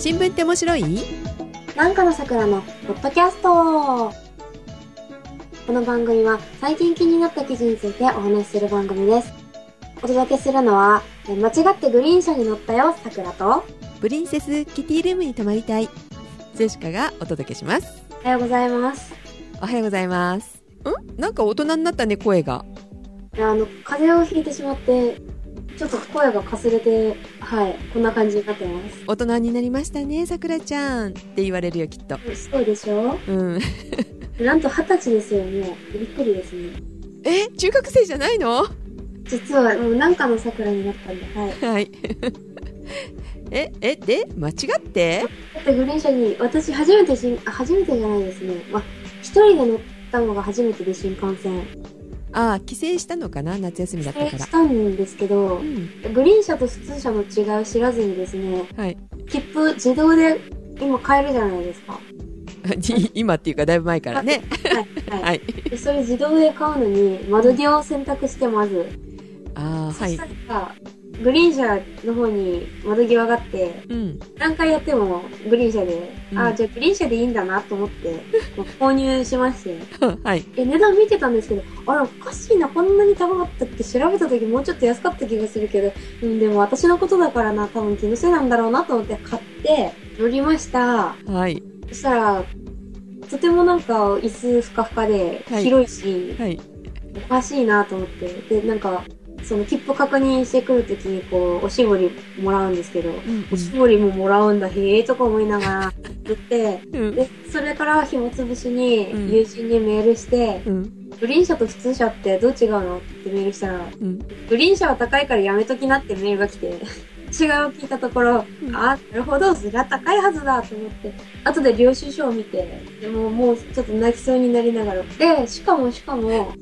新聞って面白い？なんかの桜のポッドキャスト。この番組は最近気になった記事についてお話しする番組です。お届けするのは、え間違ってグリーン車に乗ったよ、桜と、プリンセスキティルームに泊まりたい。ジェシカがお届けします。おはようございます。おはようございます。んなんか大人になったね声が。いやあの、風邪をひいてしまって、ちょっと声がかすれて、はい、こんな感じになってます。大人になりましたねさくらちゃんって言われるよきっとそうでしょ？うん なんと二十歳ですよ、もう。びっくりですね。え？中学生じゃないの？実は、もうなんかの桜になったんで、はい。はい え？え？で？間違って？だってグリーン車に、私初めて新、あ初めてじゃないですね。まあ、一人で乗ったのが初めてで新幹線。ああ帰省したのかな夏休みだったからしたんですけどう、んグリーン車と普通車の違いを知らずにですね、はい切符自動で今買えるじゃないですか。い 今っていうかだいぶ前からねはい。は。はいいでそれ自動で買うのに、窓際を選択してまず。ああはいそしたら、グリーン車の方に窓際があって、うん。何回やってもグリーン車で、うん。あ、じゃあグリーン車でいいんだなと思って、購入しまして。はい。え、値段見てたんですけど、あれ、おかしいな、こんなに高かったっけ調べた時もうちょっと安かった気がするけど、うん、でも私のことだからな、多分気のせいなんだろうなと思って買って、乗りました。はい。そしたら、とてもなんか椅子ふかふかで、はい。広いし、はい。おかしいなと思って、で、なんか、その切符確認してくるときにこう、おしぼりもらうんですけど、うんおしぼりももらうんだ、へえとか思いながら、言って、うん。で、それから暇つぶしにうん。友人にメールして、うん。グリーン車と普通車ってどう違うのってメールしたら、うん。グリーン車は高いからやめときなってメールが来て、違いを聞いたところ、うん。あ、なるほど、それは高いはずだと思って、後で領収書を見て、でももうちょっと泣きそうになりながら。で、しかもしかも、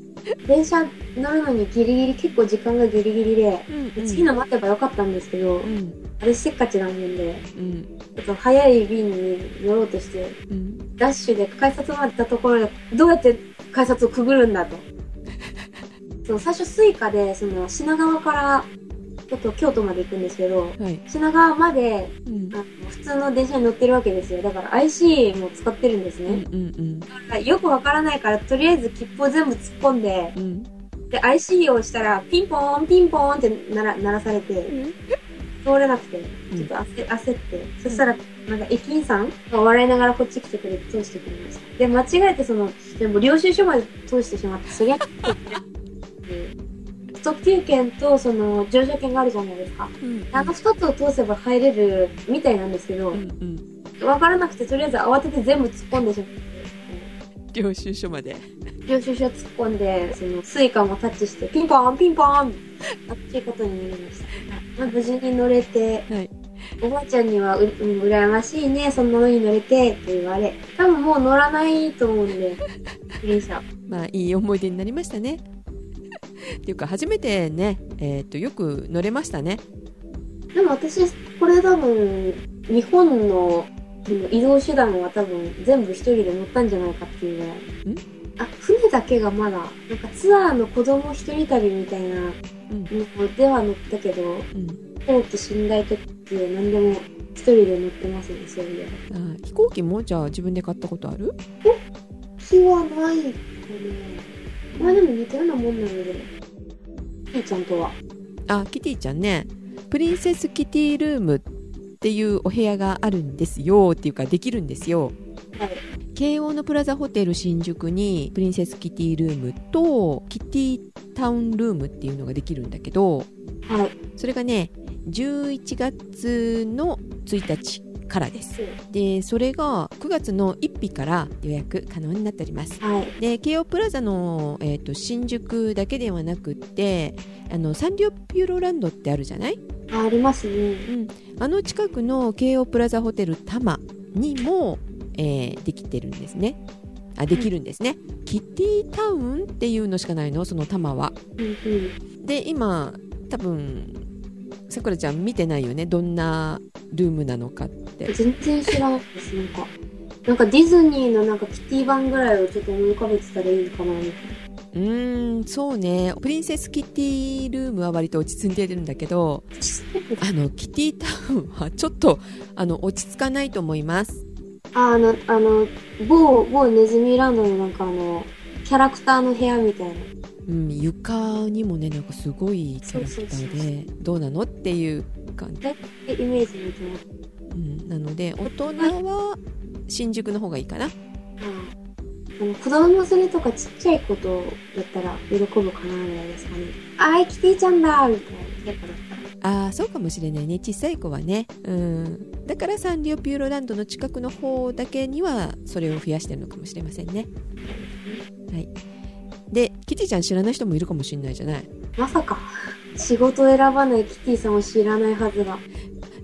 電車乗るのにギリギリ、結構時間がギリギリで、うん次の待てばよかったんですけど、うん。私せっかちなもんで、うん。ちょっと早い便に乗ろうとして、うん。ダッシュで改札まで行ったところで、どうやって改札をくぐるんだと。その最初スイカで、その品川から、ちょっと京都まで行くんですけど、はい品川までうんあの普通の電車に乗ってるわけですよ。だから IC も使ってるんですうんね。うんだからよくわからないから、とりあえず切符を全部突っ込んで、うんで、IC をしたら、ピンポーン、ピンポーンって鳴ら鳴らされて、通れなくて、ちょっと焦焦って、そしたら、なんか駅員さんが笑いながらこっち来てくれて通してくれました。で、間違えてその、でも領収書まで通してしまって、そりゃ、特急券とその乗車券があるじゃないですか。うんあの二つを通せば入れるみたいなんですけどう、んうんわからなくてとりあえず慌てて全部突っ込んでしまって、領収書まで領収書突っ込んで、そのスイカもタッチして、ピンポーンピンポーンあっちいことになりました。まあ、無事に乗れて、はいおばあちゃんにはう、うん、羨ましいね、そんなのに乗れて、って言われ。多分もう乗らないと思うんで、車。まあいい思い出になりましたねっていうか初めてねえっ、とよく乗れましたね。でも私、これ多分、日本のうん移動手段は多分全部一人で乗ったんじゃないかっていうぐらい。あ、船だけがまだ、なんかツアーの子供一人旅みたいなうん。のでは乗ったけど、うん。飛行機寝台特急何でも一人で乗ってますね、そういう飛行機もじゃあ自分で買ったことある？気はないかな。まあでも似たようなもんなので。ピーちゃんとは。あキティちゃんねプリンセスキティルームっていうお部屋があるんですよっていうかできるんですよはい。京王のプラザホテル新宿にプリンセスキティルームとキティタウンルームっていうのができるんだけどはい。それがね11月の1日からです。でそれが9月の1日から予約可能になっております。はい。で京王プラザの、えー、と新宿だけではなくってあのサンリオピューロランドってあるじゃない？あありますね。うん、あの近くの京王プラザホテル多摩にも、えーできてるんですね。あできるんですね、キティタウンっていうのしかないの？その多摩は。うんうん。で今多分さくらちゃん見てないよね？どんなルームなのかって全然知らないです、なんか。なんかディズニーのなんかキティ版ぐらいをちょっと思い浮かべてたらいいのかな、みたいな。うーんそうねプリンセスキティルームは割と落ち着いてるんだけどあのキティタウンはちょっとあの落ち着かないと思いますあ、あの、あの、某、某ネズミランドのなんかあの、キャラクターの部屋みたいな。うん、床にもねなんかすごいキャラクターでどうなのっていう感じ、だいたいイメージできます。うん、なので大人は新宿の方がいいかなあの子供連れとかちっちゃい子とだったら喜ぶかなぐらいですかね。あーい、キティちゃんだみたいな。やっぱだったら。ああそうかもしれないね小さい子はねうんだからサンリオピューロランドの近くの方だけにはそれを増やしてるのかもしれませんねはいでキティちゃん知らない人もいるかもしれないじゃない？まさか、仕事を選ばないキティさんを知らないはずが。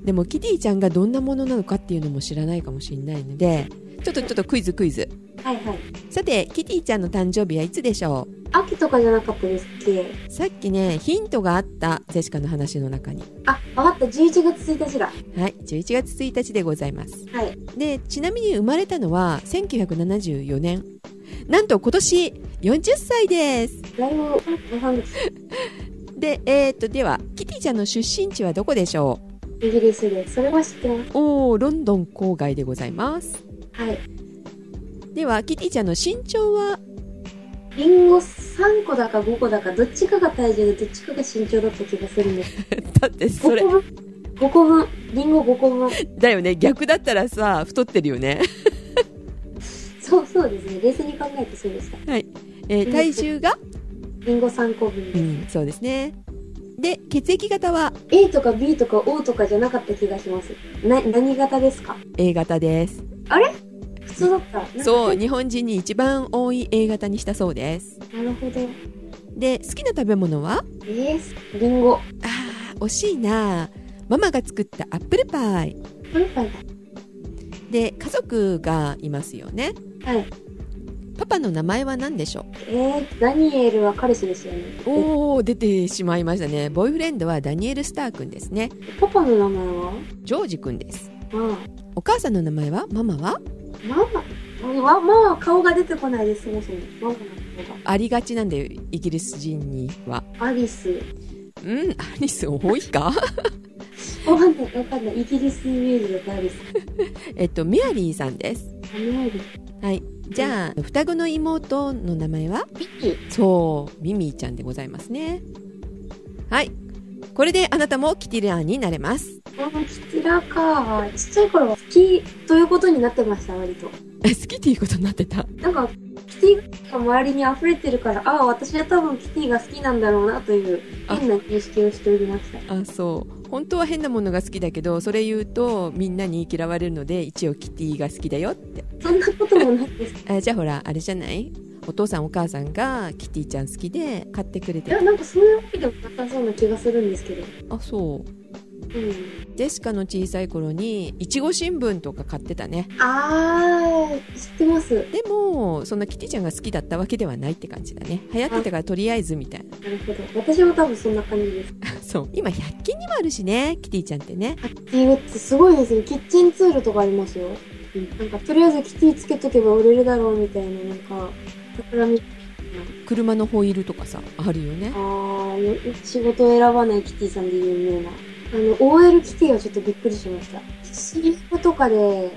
でもキティちゃんがどんなものなのかっていうのも知らないかもしれないのでちょっとちょっとクイズクイズはいはい。さてキティちゃんの誕生日はいつでしょ秋とかじゃなかったですっけ？うさっきねヒントがあったジェシカの話の中にあ、わかった。11月1日だ。はい11月1日でございますはい。でちなみに生まれたのは1974年なんと今年40歳ですでえー、とではキティちゃんの出身地はどこでしょイギリスです。それは知ってます。うおーロンドン郊外でございますはい。ではキティちゃんの身長は？リンゴ3個だか5個だか、どっちかが体重でどっちかが身長だった気がするんです。だってそ5れ個分？5個分？リンゴ5個分？だよね逆だったらさ太ってるよねそうそうですね。冷静に考えてそうでした。はい、えー体重が？リンゴ3個分うです。んそうですねで血液型は？A とか B とか O とかじゃなかった気がします。な、何型ですか？A 型です普通だった。そう日本人に一番多い A 型にしたそうですなるほど。で好きな食べ物は？えー、リンゴ。あー惜しいなママが作ったアップルパイこれパイで家族がいますよねだ。はい。パパの名前は何でしょえー、ダニエルは彼氏ですよね。うおー出てしまいましたねボーイフレンドはダニエル・スター君ですねパパの名前は？ジョージ君ですあお母さんの名前は？ママは？あ。ママ？ま、ママ顔が出てこないです、そもそも。ママの顔ありがちなんだよイギリス人にはが。アリス。うんアリス多いか？わかんない、わかんない。イギリスイメージだとアリス。えっとメアリーさんですアメリはいじゃあ双子の妹の名前は？そうミミィちゃんでございますね。はいこれであなたもキティラーになれますこのキティラか。ちっちゃい頃は好きということになってました、割と。え 好きっていうことになってたなんか、キティが周りに溢れてるから、ああ、私は多分キティが好きなんだろうなというあ変な認識をしておりました。あそう本当は変なものが好きだけどそれ言うとみんなに嫌われるので一応キティが好きだよってそんなこともないです。あじゃあほらあれじゃない？お父さんお母さんがキティちゃん好きで買ってくれていや、なんかそういうわけでもなさそうな気がするんですけど。あそううん。ジェシカの小さい頃にいちご新聞とか買ってたねあー、知ってます。でもそんなキティちゃんが好きだったわけではないって感じだね流行ってたからとりあえずみたいなるほど。私も多分そんな感じです。なそう今100均にもあるしねキティちゃんってねキティグッズすごいですね。キッチンツールとかありますよ。なんか、とりあえずキティつけとけば売れるだろうみたいな、なんか、車のホイールとかさあるよねあー、仕事を選ばないキティさんで有名な。あの、OL キティはちょっとびっくりしました。CM とかで、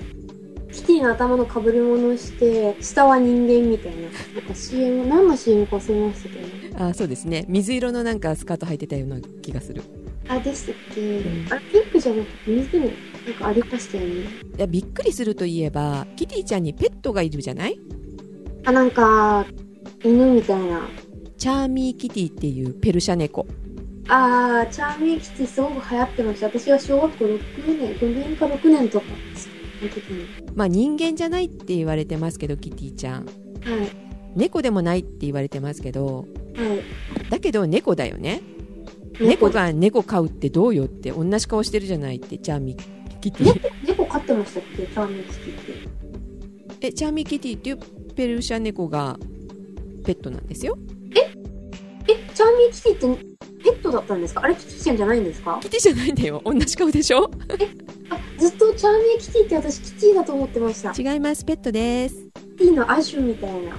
キティの頭の被り物をして、下は人間みたいな。なんか CM、何の CM か忘れましたけど。あそうですね水色のなんかスカート履いてたような気がするあ、でしたっけ、んあれ、ピンクじゃなくて水の、なんかありましたよね。いやびっくりするといえばキティちゃんにペットがいるじゃない？あ、なんか、犬みたいな。チャーミーキティっていうペルシャ猫あー、チャーミーキティすごく流行ってました。私は小学校6年、5年か6年とか、の時に。まあ人間じゃないって言われてますけどキティちゃんはい。猫でもないって言われてますけどはい。だけど猫だよね猫が猫飼うってどうよって同じ顔してるじゃないってチャーミーキティ猫飼ってましたっけ？チャーミーキティって。えチャーミーキティっていうペルシャ猫がペットなんですよ。え、チャーミーキティってペットだったんですか？あれキティちゃんじゃないんですか？キティじゃないんだよ。同じ顔でしょ？あ、ずっとチャーミーキティって私キティだと思ってました。違います。ペットです。ティの亜種みたいな。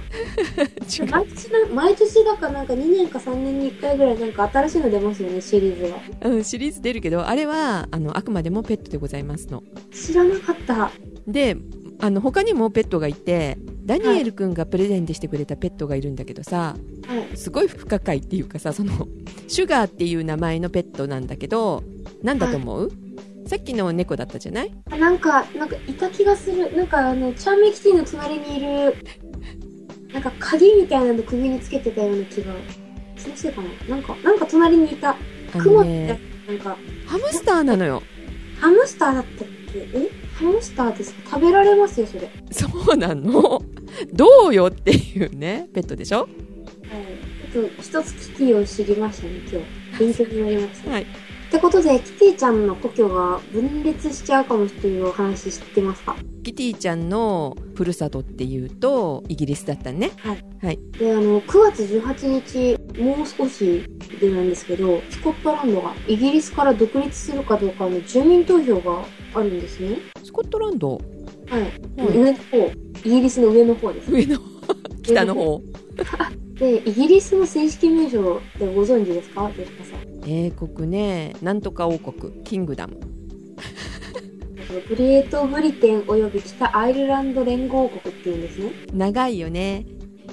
毎年な、毎年だかなんか2年か3年に1回ぐらいなんか新しいの出ますよね、シリーズが。うん、シリーズ出るけどあれはあのあくまでもペットでございますの。知らなかった。であの他にもペットがいてダニエル君がプレゼントしてくれたペットがいるんだけどさはい。すごい不可解っていうかさそのシュガーっていう名前のペットなんだけどなんだと思う、さっきの猫だったじゃない？あなんか、なんかいた気がする。なんかあの、チャーメキティの隣にいる、なんか鍵みたいなの首につけてたような気が。気のせいかななんか、なんか隣にいた。あクモって、なんか、ハムスターなのよハムスターだったっけ？えハムスターですか？食べられますよ、それ。はい。そうなの？どうよっていうねペットでしょ？ちょっと一つキティを知りましたね、今日。勉強になりました。はいってことで、キティちゃんの故郷が分裂しちゃうかもっていうお話知ってますか？キティちゃんのふるさとっていうとイギリスだったね。で、あの、9月18日、もう少しでなんですけど、スコットランドがイギリスから独立するかどうかの住民投票があるんですね。スコットランド？はい。はい上の方、イギリスの上の方です。上の北の方 で、イギリスの正式名称ってご存知ですか？吉川さん。英国ねなんとか王国キングダムグレートブリテンおよび北アイルランド連合国っていうんですね。長いよね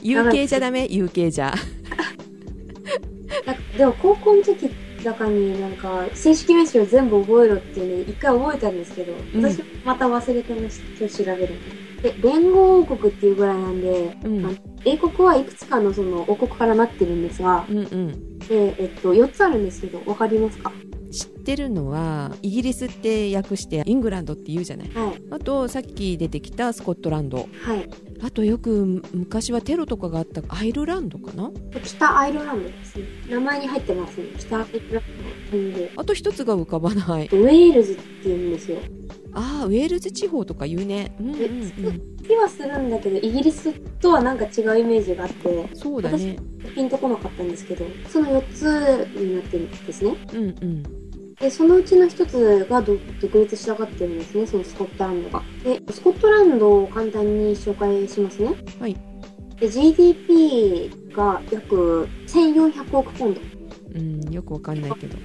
UK じゃダメ？UK じゃ でも高校の時だかになんか正式名称全部覚えろっていうの一回覚えたんですけど、うん私また忘れてました。今日調べるの。で、連合王国っていうぐらいなんで、うん英国はいくつかのその王国からなってるんですが、うんうんで、えっと、4つあるんですけど、わかりますか？知ってるのはイギリスって訳してイングランドって言うじゃないはい。あとさっき出てきたスコットランドはい。あとよく昔はテロとかがあったアイルランドかな？北アイルランドですね。名前に入ってますね。北アイルランド。あと一つが浮かばないウェールズって言うんですよ。ああウェールズ地方とか言うねうんうんうん気はするんだけど、イギリスとはなんか違うイメージがあって、そうだねピンとこなかったんですけど、その4つになってるんですね。うんうんで、そのうちの1つが独独立したがってるんですね、そのスコットランドが。で、スコットランドを簡単に紹介しますね。はいで、GDP が約1400億ポンドうんよくわかんないけど。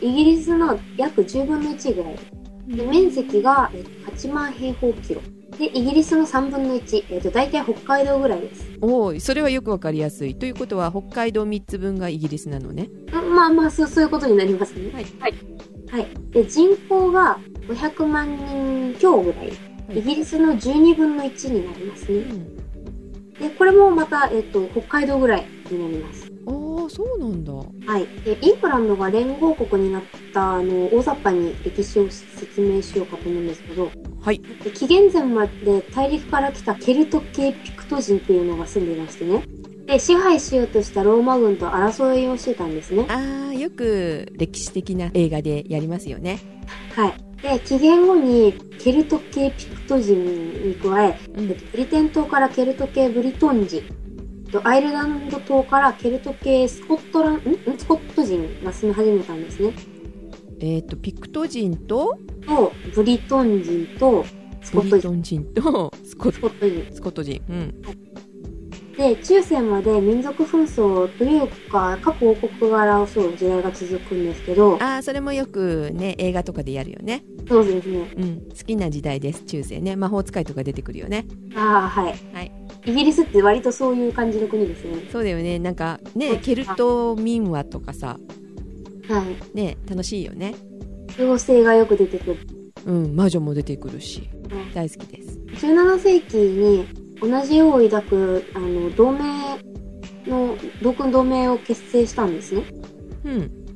イギリスの約10分の1ぐらい。で、面積がえっと8万平方キロ。で、イギリスの3分の1、えっと、大体北海道ぐらいです。おおそれはよくわかりやすいということは北海道3つ分がイギリスなのねうんまあまあ、そう、そういうことになりますね。はいはい。はい。で、人口が500万人強ぐらい。はいイギリスの12分の1になりますね。うんで、これもまた、えっと、北海道ぐらいになります。ああそうなんだはい。で、イングランドが連合国になった、あの、大雑把に歴史を説明しようかと思うんですけど、はいで紀元前まで大陸から来たケルト系ピクト人っていうのが住んでいましてね。で、支配しようとしたローマ軍と争いをしてたんですね。ああよく歴史的な映画でやりますよねはい。で、紀元後にケルト系ピクト人に加え、うんえっとブリテン島からケルト系ブリトン人、とアイルランド島からケルト系スコットラン、ん？ん？スコット人が住み始めたんですね。えっ、とピクト人とと、ブリトン人とスコット人。ブリトン人とスコスコット人。スコット人うんで、中世まで民族紛争というか、各王国が争う時代が続くんですけど、ああそれもよくね映画とかでやるよねそうですね。うん好きな時代です中世ね魔法使いとか出てくるよねああ、はい。はいイギリスって割とそういう感じの国ですね。そうだよねなんかねケルト民話とかさはい。ね楽しいよね妖精がよく出てくる。うん魔女も出てくるしうん大好きです17世紀に同じ世を抱く、あの、同盟の、同君同盟を結成したんですね。うん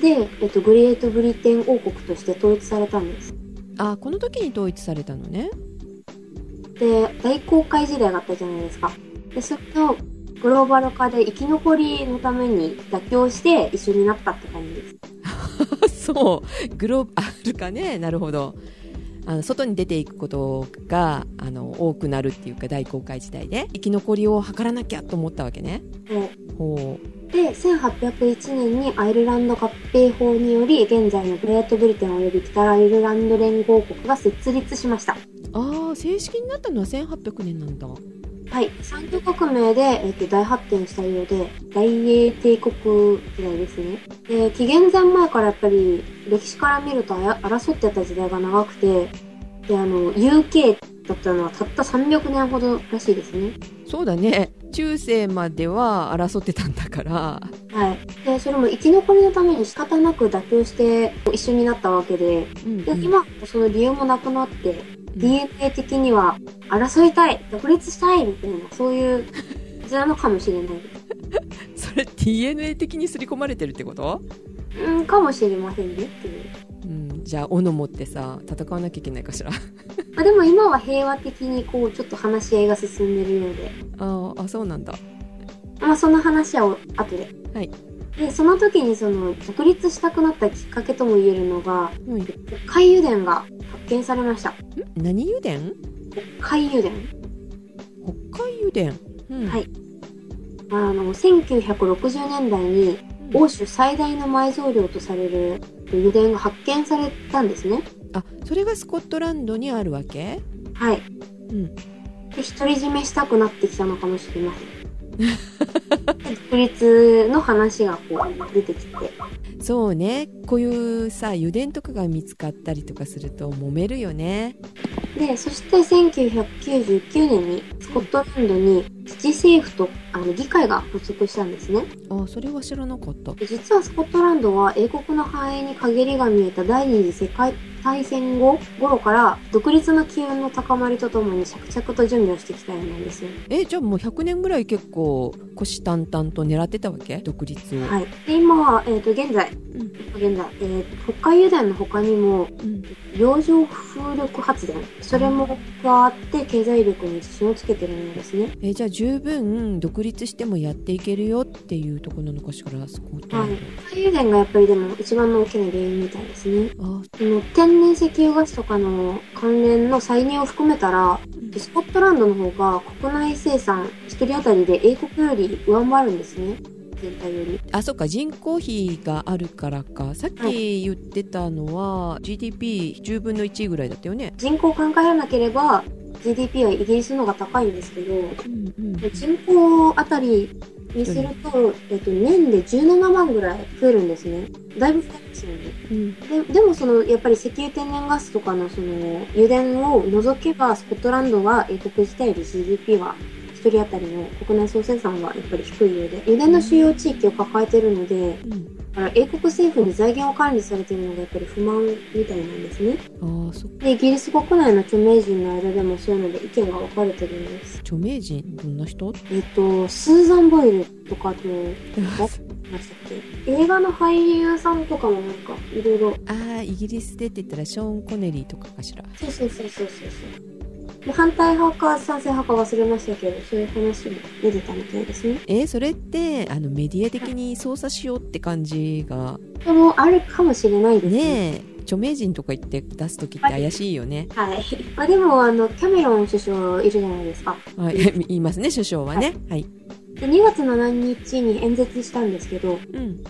で、えっと、グレートブリテン王国として統一されたんです。あこの時に統一されたのねで、大航海時代があったじゃないですか。で、それと、グローバル化で生き残りのために妥協して一緒になったって感じです。そう。グローバルかね？なるほど。あの外に出ていくことがあの多くなるっていうか大航海時代で生き残りを図らなきゃと思ったわけね。でほう。で、1801年にアイルランド合併法により、現在のグレートブリテン及び北アイルランド連合国が設立しました。ああ正式になったのは1800年なんだはい。産業革命で、えっと大発展したようで、大英帝国時代ですね。で、紀元前前からやっぱり、歴史から見ると争ってた時代が長くて、で、あの、UK だったのはたった300年ほどらしいですね。そうだね中世までは争ってたんだからはい。で、それも生き残りのために仕方なく妥協して一緒になったわけで、うんで今、その理由もなくなって、うん DNA 的には争いたい独立したいみたいな、そういう、こちらのかもしれない。それ DNA 的に刷り込まれてるってこと？うん、かもしれませんねっていう。うんじゃあ斧持ってさ戦わなきゃいけないかしら？ま あ、でも今は平和的にこう、ちょっと話し合いが進んでるようで、あーあそうなんだまあその話は後で。はいで、その時にその、独立したくなったきっかけとも言えるのが、うん北海油田が発見されました。何油田？北海油田北海油田、うんはいあの、1960年代に欧州最大の埋蔵量とされる油田が発見されたんですね。あそれがスコットランドにあるわけ？はい。うんで、独り占めしたくなってきたのかもしれません。で独立の話がこう出てきて。そうねこういうさ油田とかが見つかったりとかすると揉めるよねで、そして1999年にスコットランドに自治政府とあの議会が発足したんですね。あそれは知らなかったで実はスコットランドは英国の繁栄に陰りが見えた第二次世界大戦後頃から独立の機運の高まりとともに着々と準備をしてきたようなんですよ。えじゃあもう100年ぐらい結構虎視眈々と狙ってたわけ？独立を、はい。で、今は、えっ、と、現在、うん。現在、えー北海油田の他にも、うん。洋上風力発電、それも加わって経済力に自信をつけてるんですね。えじゃあ十分独立してもやっていけるよっていうところなのかしら？スコットランド、北海油田がやっぱりでも一番の大きな原因みたいですね。あその天然石油ガスとかの関連の歳入を含めたら、スコットランドの方が国内生産1人当たりで英国より上回るんですね。全体より。あそっか。人口比があるからか。さっき言ってたのは GDP10 分の1ぐらいだったよね。人口を考えなければ GDP はイギリスの方が高いんですけど、うんうん。人口あたりにすると、えっと、年で17万ぐらい増えるんですね。だいぶ増えますよね。うんででもその、やっぱり石油天然ガスとかのその、油田を除けば、スコットランドは英国自体で GDP は、一人当たりの国内総生産はやっぱり低いようで、油田の主要地域を抱えているので、うんだから英国政府に財源を管理されているのがやっぱり不満みたいなんですね。ああそっかで、イギリス国内の著名人の間でもそういうので意見が分かれてるんです。著名人どんな人？えっと、スーザン・ボイルとかと、ましたっけ？映画の俳優さんとかもなんか、いろいろ。ああイギリスでって言ったらショーン・コネリーとかかしらそうそうそうそうそうそう。で反対派か賛成派か忘れましたけど、そういう話も出てたみたいですね。えーそれってあのメディア的に操作しようって感じがそれもあるかもしれないですね。ねえ著名人とか言って出す時って怪しいよねはい。まあでも、あの、キャメロン首相いるじゃないですか。はい言 いますね首相はねはいで、2月7日に演説したんですけど、うん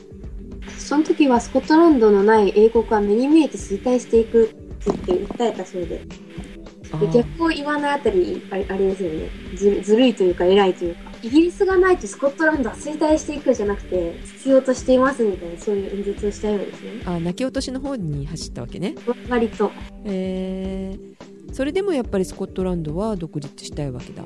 その時はスコットランドのない英国は目に見えて衰退していくって言って訴えたそうで。で逆を言わないあたりあれあれですよね。ずずるいというか偉いというか。イギリスがないとスコットランドは衰退していくじゃなくて必要としていますみたいなそういう演説をしたようですね。あ泣き落としの方に走ったわけね。割と。えー、それでもやっぱりスコットランドは独立したいわけだ。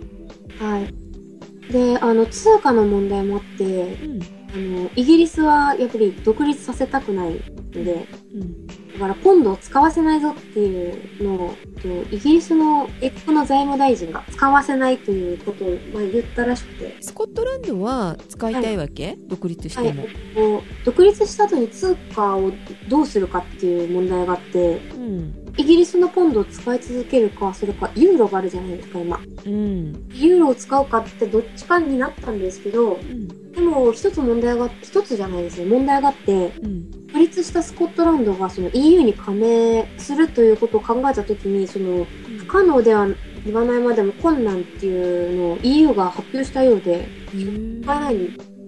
はい。であの通貨の問題もあってうん。あのイギリスはやっぱり独立させたくないのでうん。だからポンドを使わせないぞっていうのをとイギリスの英国の財務大臣が使わせないということを、まあ、言ったらしくて。スコットランドは使いたいわけ、独立しても、こう独立した後に通貨をどうするかっていう問題があってうん。イギリスのポンドを使い続けるかそれかユーロがあるじゃないですか今。うん。ユーロを使うかってどっちかになったんですけどうん。でも一つ問題が一つじゃないですね問題があってうん独立したスコットランドがその EU に加盟するということを考えた時にその不可能では言わないまでも困難っていうのを EU が発表したようで使えない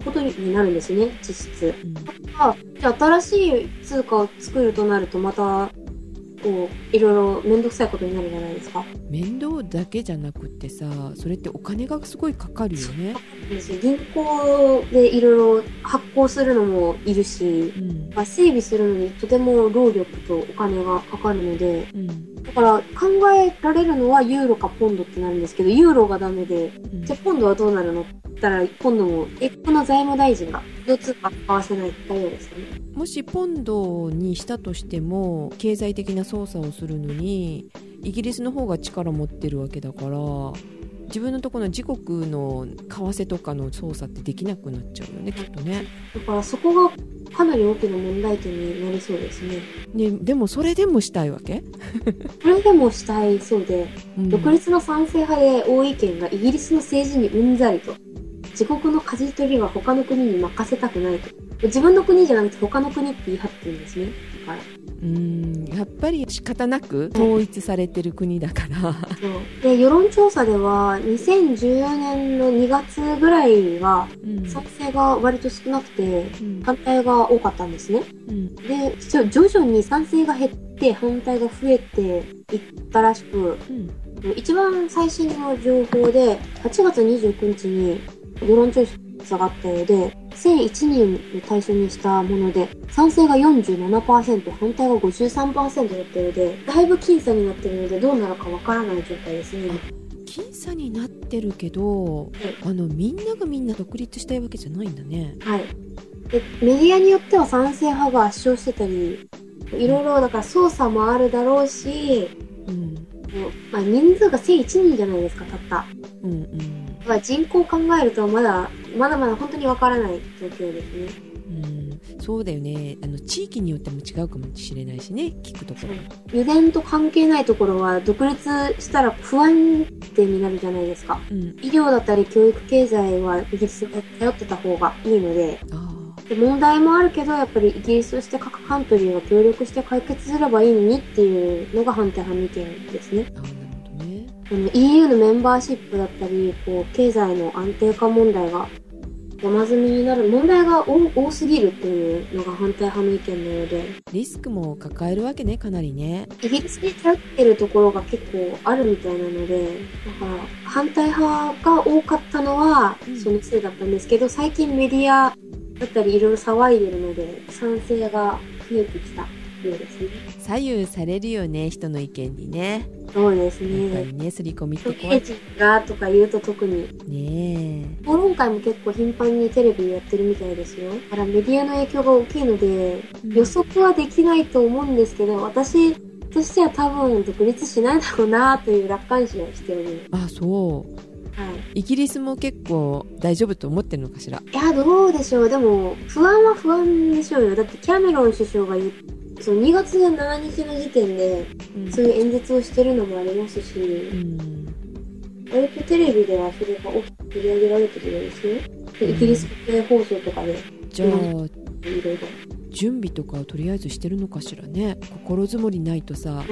ことになるんですよね、実質。うんあじゃあ新しい通貨を作るとなるとまた、こう、いろいろめんどくさいことになるじゃないですか。面倒だけじゃなくってさそれってお金がすごいかかるよね。銀行でいろいろ発行するのもいるし、うん。まあ整備するのにとても労力とお金がかかるので、うん。だから考えられるのはユーロかポンドってなるんですけど、ユーロがダメで、うん。じゃあポンドはどうなるのって言ったら、ポンドも、え、この財務大臣が、両通貨使わせないって言ったようですね。もしポンドにしたとしても経済的な操作をするのにイギリスの方が力持ってるわけだから自分のところの自国の為替とかの操作ってできなくなっちゃうよねきっとねだからそこがかなり大きな問題点になりそうですね。ねでもそれでもしたいわけ、これでもしたいそうで、うん独立の賛成派で多い意見がイギリスの政治にうんざりと。自国の舵取りは他の国に任せたくないと。自分の国じゃなくて他の国って言い張ってるんですね。だから。うんやっぱり仕方なく統一されてる国だから。そう。で、世論調査では、2014年の2月ぐらいは、うん。賛成が割と少なくて、うん。反対が多かったんですね。うん。で、ちょ徐々に賛成が減って、反対が増えていったらしく、うん。一番最新の情報で、8月29日に世論調査があったようで、1001人を対象にしたもので、賛成が47%、反対が53%だったようで、だいぶ僅差になってるので、どうなるかわからない状態ですね。僅差になってるけどあのみんながみんな独立したいわけじゃないんだねはい。で、メディアによっては賛成派が圧勝してたり、いろいろだから操作もあるだろうし、うんまあ、人数が1001人じゃないですか、たった。うんうんだから人口を考えるとまだ、まだまだ本当にわからない状況ですね。うん。そうだよね。あの地域によっても違うかもしれないしね。聞くところ。油田と関係ないところは独立したら不安定になるじゃないですか。うん。医療だったり教育経済はイギリスに頼ってた方がいいので、あで問題もあるけど、やっぱりイギリスとして各カントリーが協力して解決すればいいのにっていうのが反対派の意見ですね。ああなるほどね。あの EU のメンバーシップだったり、こう、経済の安定化問題が山積みになる、問題が多多すぎるっていうのが反対派の意見のようで、リスクも抱えるわけねかなりね。イギリスに頼ってるところが結構あるみたいなので、だから反対派が多かったのはうん。そのせいだったんですけど、最近メディアだったりいろいろ騒いでるので、賛成が増えてきたようですね。左右されるよね人の意見にねそうですやっぱね。りね刷り込みって怖がとか言うと特にね討論会も結構頻繁にテレビでやってるみたいですよ。だからメディアの影響が大きいので、え、予測はできないと思うんですけど、私としては多分独立しないだろうなという楽観視をしておりあそうます。はい。イギリスも結構大丈夫と思ってるのかしら？いや、どうでしょう。でも、不安は不安でしょうよ。だってキャメロン首相が言う、その2月7日の時点で、うん。そういう演説をしてるのもありますうし、ん。割とテレビではそれが大きく取り上げられてるようですよ。でイギリス国営放送とかで、じゃあいろいろ。準備とかをとりあえずしてるのかしらね。心づもりないとさ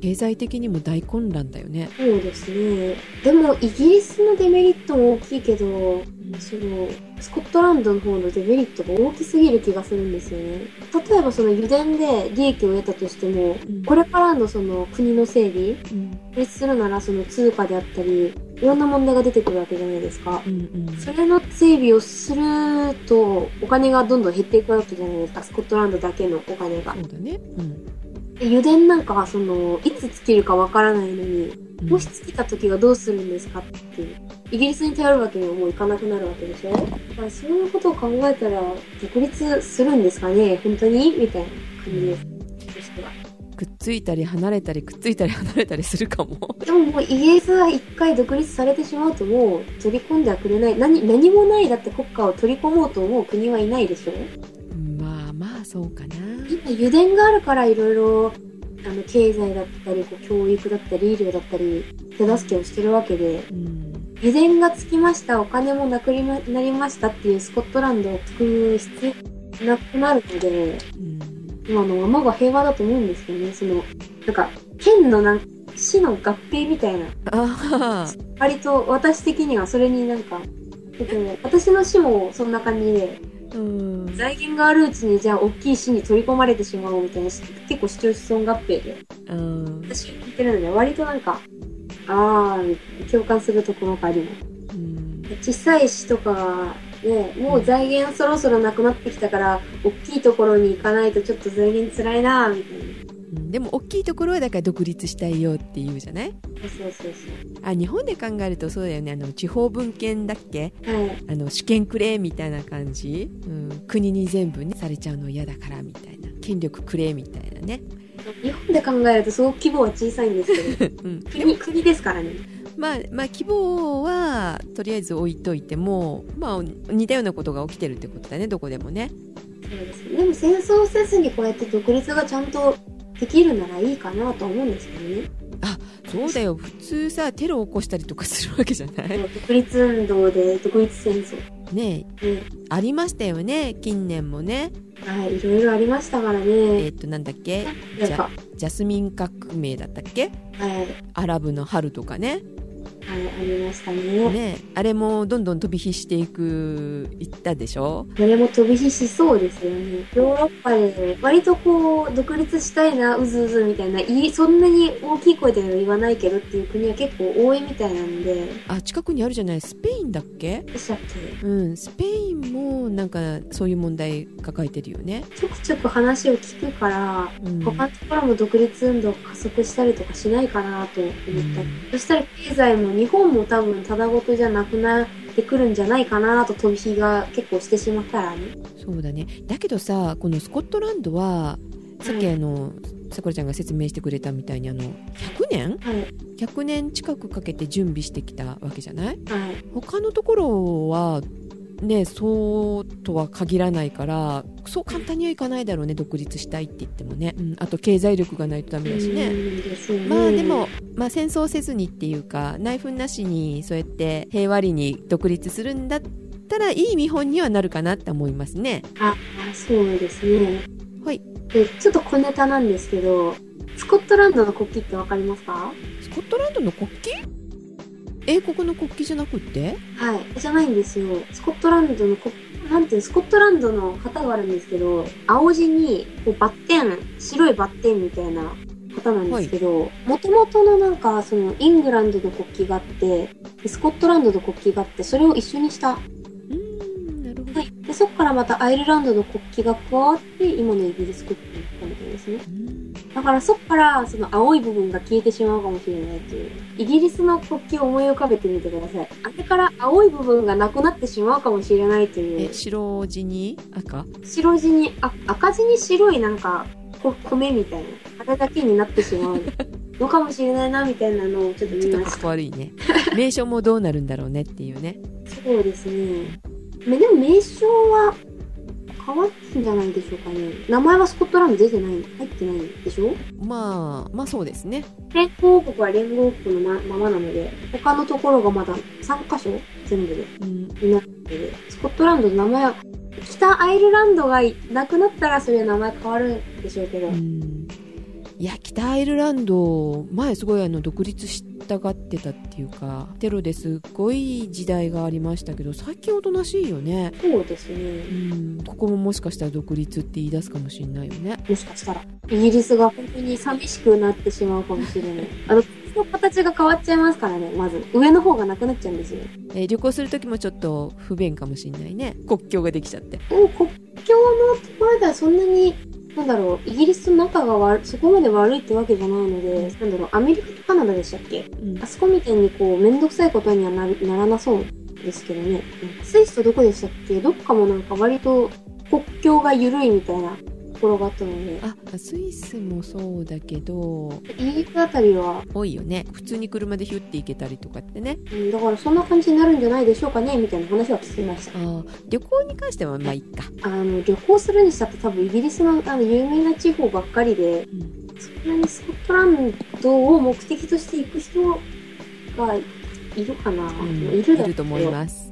経済的にも大混乱だよね。そうですね。でも、イギリスのデメリットも大きいけど、その、スコットランドの方のデメリットが大きすぎる気がするんですよね。例えばその油田で利益を得たとしても、うんこれからのその国の整備、うん独立するならその通貨であったり、いろんな問題が出てくるわけじゃないですか。うんうんそれの整備をすると、お金がどんどん減っていくわけじゃないですか。スコットランドだけのお金が。そうだねうんで油田なんかはその、いつ尽きるかわからないのに、うんもし尽きた時はどうするんですかっていう。イギリスに頼るわけにはもういかなくなるわけでしょ？だからそういうことを考えたら、独立するんですかね？本当に？みたいな感じです。としては。くっついたり離れたりくっついたり離れたりするかも でももうイギリスは一回独立されてしまうともう取り込んではくれない。何、何もないだって国家を取り込もうと思う国はいないでしょ？まあまあそうかな今油田があるからいろいろ、あの、経済だったり、こう教育だったり、医療だったり、手助けをしてるわけで、うん。油田がつきました、お金もなくなりましたっていうスコットランドを作る必要なくなるので、うん。今のままが平和だと思うんですよね。その、なんか、県のなん市の合併みたいな、割と私的にはそれになんか、私の市もそんな感じで、うん。財源があるうちにじゃあ大きい市に取り込まれてしまおうみたいな、結構主張子孫合併で、うん。私聞いてるので、割となんか、あー、共感するところがあります。うん。小さい市とかが、ね、もう財源そろそろなくなってきたから、大きいところに行かないとちょっと財源辛いなみたいでも大きいところはだから独立したいよって言うじゃない？そうそうそうあ日本で考えるとそうだよね。あの地方分権だっけ？はい。あの主権くれみたいな感じ、うん、国に全部ねされちゃうの嫌だからみたいな。権力くれみたいなね、日本で考えるとすごく規模は小さいんですけど、うん、国、国ですからね。まあまあ規模はとりあえず置いといてもまあ似たようなことが起きてるってことだねどこでもね。そうです。ね。でも戦争せずにこうやって独立がちゃんとできるならいいかなと思うんですけどね。そうだよ。普通さテロを起こしたりとかするわけじゃない？独立運動で独立戦争。ねえ。ね。ありましたよね近年もね。はい、いろいろありましたからえね。っ、となんだっけ？なんか、ジャスミン革命だったっけ？はい、アラブの春とかねはい、ありましたね。ねあれもどんどん飛び火していくいったでしょ？これも飛び火しそうですよね。ヨーロッパで、割とこう、独立したいな、うずうずみたいな、いいそんなに大きい声では言わないけどっていう国は結構多いみたいなんで、あ近くにあるじゃない？スペインだっけ？でしたっけ？うんスペインもなんかそういう問題抱えてるよね、ちょくちょく話を聞くから、うん、他のところも独立運動加速したりとかしないかなと思ったり、うん。そしたら経済も日本も多分ただごとじゃなくなってくるんじゃないかなと飛び火が結構してしまったらね。そうだね。だけどさこのスコットランドはさっきあの、さくらちゃんが説明してくれたみたいにあの100年？はい。100年近くかけて準備してきたわけじゃない？はい。他のところはねそうとは限らないからそう簡単にはいかないだろうね独立したいって言ってもね、うん、あと経済力がないとダメだしね、ね。まあでも、まあ、戦争せずにっていうか内紛なしにそうやって平和裏に独立するんだったらいい見本にはなるかなって思いますね。あ、そうですね。はい。で、ちょっと小ネタなんですけど、スコットランドの国旗ってわかりますか？スコットランドの国旗？英国の国旗じゃなくって？はい。じゃないんですよ。スコットランドの国、なんていうの？スコットランドの旗があるんですけど、青地にこうバッテン、白いバッテンみたいな旗なんですけど、もともとのなんか、その、イングランドの国旗があって、でスコットランドの国旗があって、それを一緒にした。うーんなるほど、はい。で、そこからまたアイルランドの国旗が加わって、今のイギリス国旗になったみたいですね。うんだからそこからその青い部分が消えてしまうかもしれないという。イギリスの国旗を思い浮かべてみてください。あれから青い部分がなくなってしまうかもしれないというえ。白地に？赤？白地に、あ赤地に白いなんか、こ米みたいな。あれだけになってしまう のかもしれないなみたいなのをちょっとちょっとかっ見ました。こ悪いね名称もどうなるんだろうねっていうねそうですね。までも名称は変わってんじゃないでしょうかね。名前はスコットランド出てない、入ってないでしょ？まあまあそうですね。連合国は連合国のまままなので、他のところがまだ3カ所全部で。うん。になってて、スコットランドの名前は、北アイルランドがいなくなったらそれは名前変わるんでしょうけど、うん。いや北アイルランド前すごいあの独立したがってたっていうかテロですっごい時代がありましたけど最近おとなしいよねそうですうね。んここももしかしたら独立って言い出すかもしれないよねもしかしたら、イギリスが本当に寂しくなってしまうかもしれない。あの、の形が変わっちゃいますからね、まず。上の方がなくなっちゃうんですよ。えー旅行する時もちょっと不便かもしれないね国境ができちゃってでも国境のところではそんなに、なんだろう、イギリスと仲が悪い、そこまで悪いってわけじゃないので、なんだろう、アメリカとカナダでしたっけ？うん。あそこみたいにこう、めんどくさいことにはなるならなそうですけどね。スイスとどこでしたっけ？どっかもなんか割と国境が緩いみたいなところがあったので、あスイスもそうだけど。イギリスあたりは、多いよね。普通に車でヒュッて行けたりとかってね。うんだからそんな感じになるんじゃないでしょうかねみたいな話は聞きました。あー旅行に関してはまあいいか、あの、旅行するにしたって多分イギリスのあの有名な地方ばっかりで、うん。そんなにスコットランドを目的として行く人がいるかな、うんいると思います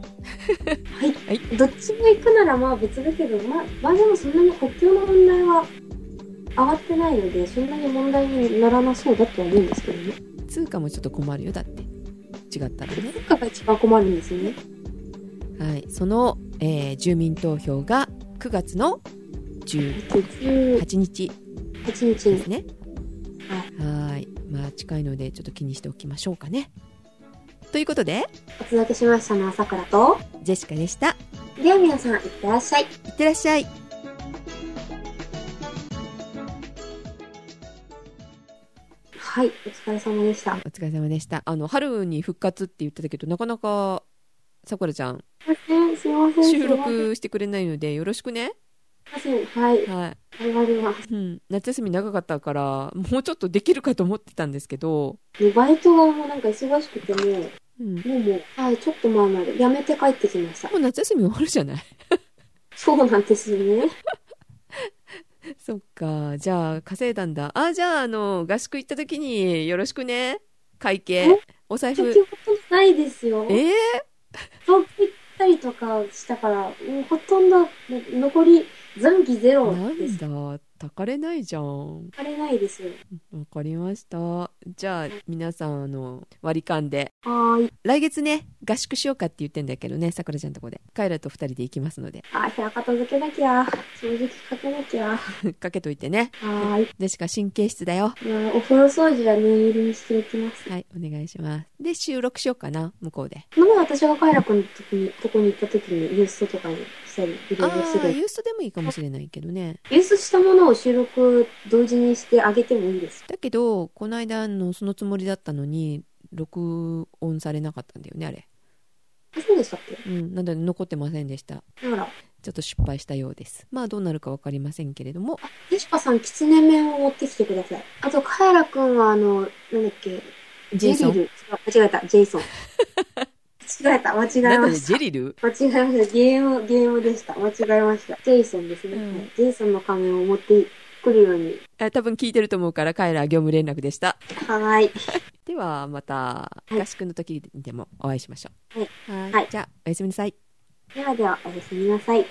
はい。はいどっちも行くならまあ別だけど、まあ、まあでもそんなに国境の問題は上がってないので、そんなに問題にならなそうだとは思うんですけどね。通貨もちょっと困るよだって違ったらね物価が一番困るんですよね。はい、その、えー住民投票が9月の18 18日です。ね。はい。まあ、近いので、ちょっと気にしておきましょうかね。ということで、お届けしましたのはさくらと、ジェシカでした。では皆さん、いってらっしゃい。いってらっしゃい。はい、お疲れ様でした。お疲れ様でした。あの、春に復活って言ってたけど、なかなか、さくらちゃん、すいません。収録してくれないので、よろしくね。すい。はい、は頑張ります。い。うん。夏休み長かったから、もうちょっとできるかと思ってたんですけど、でバイトがもうなんか忙しくてもう、うん。ももうもう、はい、ちょっと前まで辞めて帰ってきました。う夏休み終わるじゃない？そうなんですよね。そっか。じゃあ、稼いだんだ。あ、じゃあ、あの、合宿行った時に、よろしくね。会計え？お財布。先ほどないですよ。ええ遠く行ったりとかしたから、もうほとんど、残り残機ゼロなです。んだ。たかれないじゃん。あれないです。わかりました。じゃあ、皆さん、あの、割り勘で。はい。来月ね、合宿しようかって言ってんだけどね、さくらちゃんとこで。カイラと二人で行きますので、あ、部屋片付けなきゃ。掃除機かけなきゃ。かけといてね。ーい。でしか神経質だよ。お風呂掃除は念入りにしておきます。はい、お願いします。で、収録しようかな、向こうで。この前私がカイラ君のとこに、とこに行った時にユーストとかにしたり、いろいろする。ユーストでもいいかもしれないけどね。ユーストしたものを収録同時にしてあげてもいいです。だけど、この間のそのつもりだったのに、録音されなかったんだよね、あれ。あそうでしたっけ？うん、なので残ってませんでした。だから、ちょっと失敗したようです。まあ、どうなるかわかりませんけれども。ジェシカさん、キツネ麺を持ってきてください。あと、カエラくんは、あの、なんだっけ、ジェイソン？間違えた、ジェイソン。間違えた、間違えなんだね、ました。ジェリル？間違えました。ゲーム、ゲームでした。間違えました。ジェイソンですね。うんはいジェイソンの仮面を持ってくるように。あ多分聞いてると思うから、カエラ業務連絡でした。はーい。では、また、はい合宿の時でもお会いしましょう。はい。はいはいじゃあ、おやすみなさい。ではでは、おやすみなさい。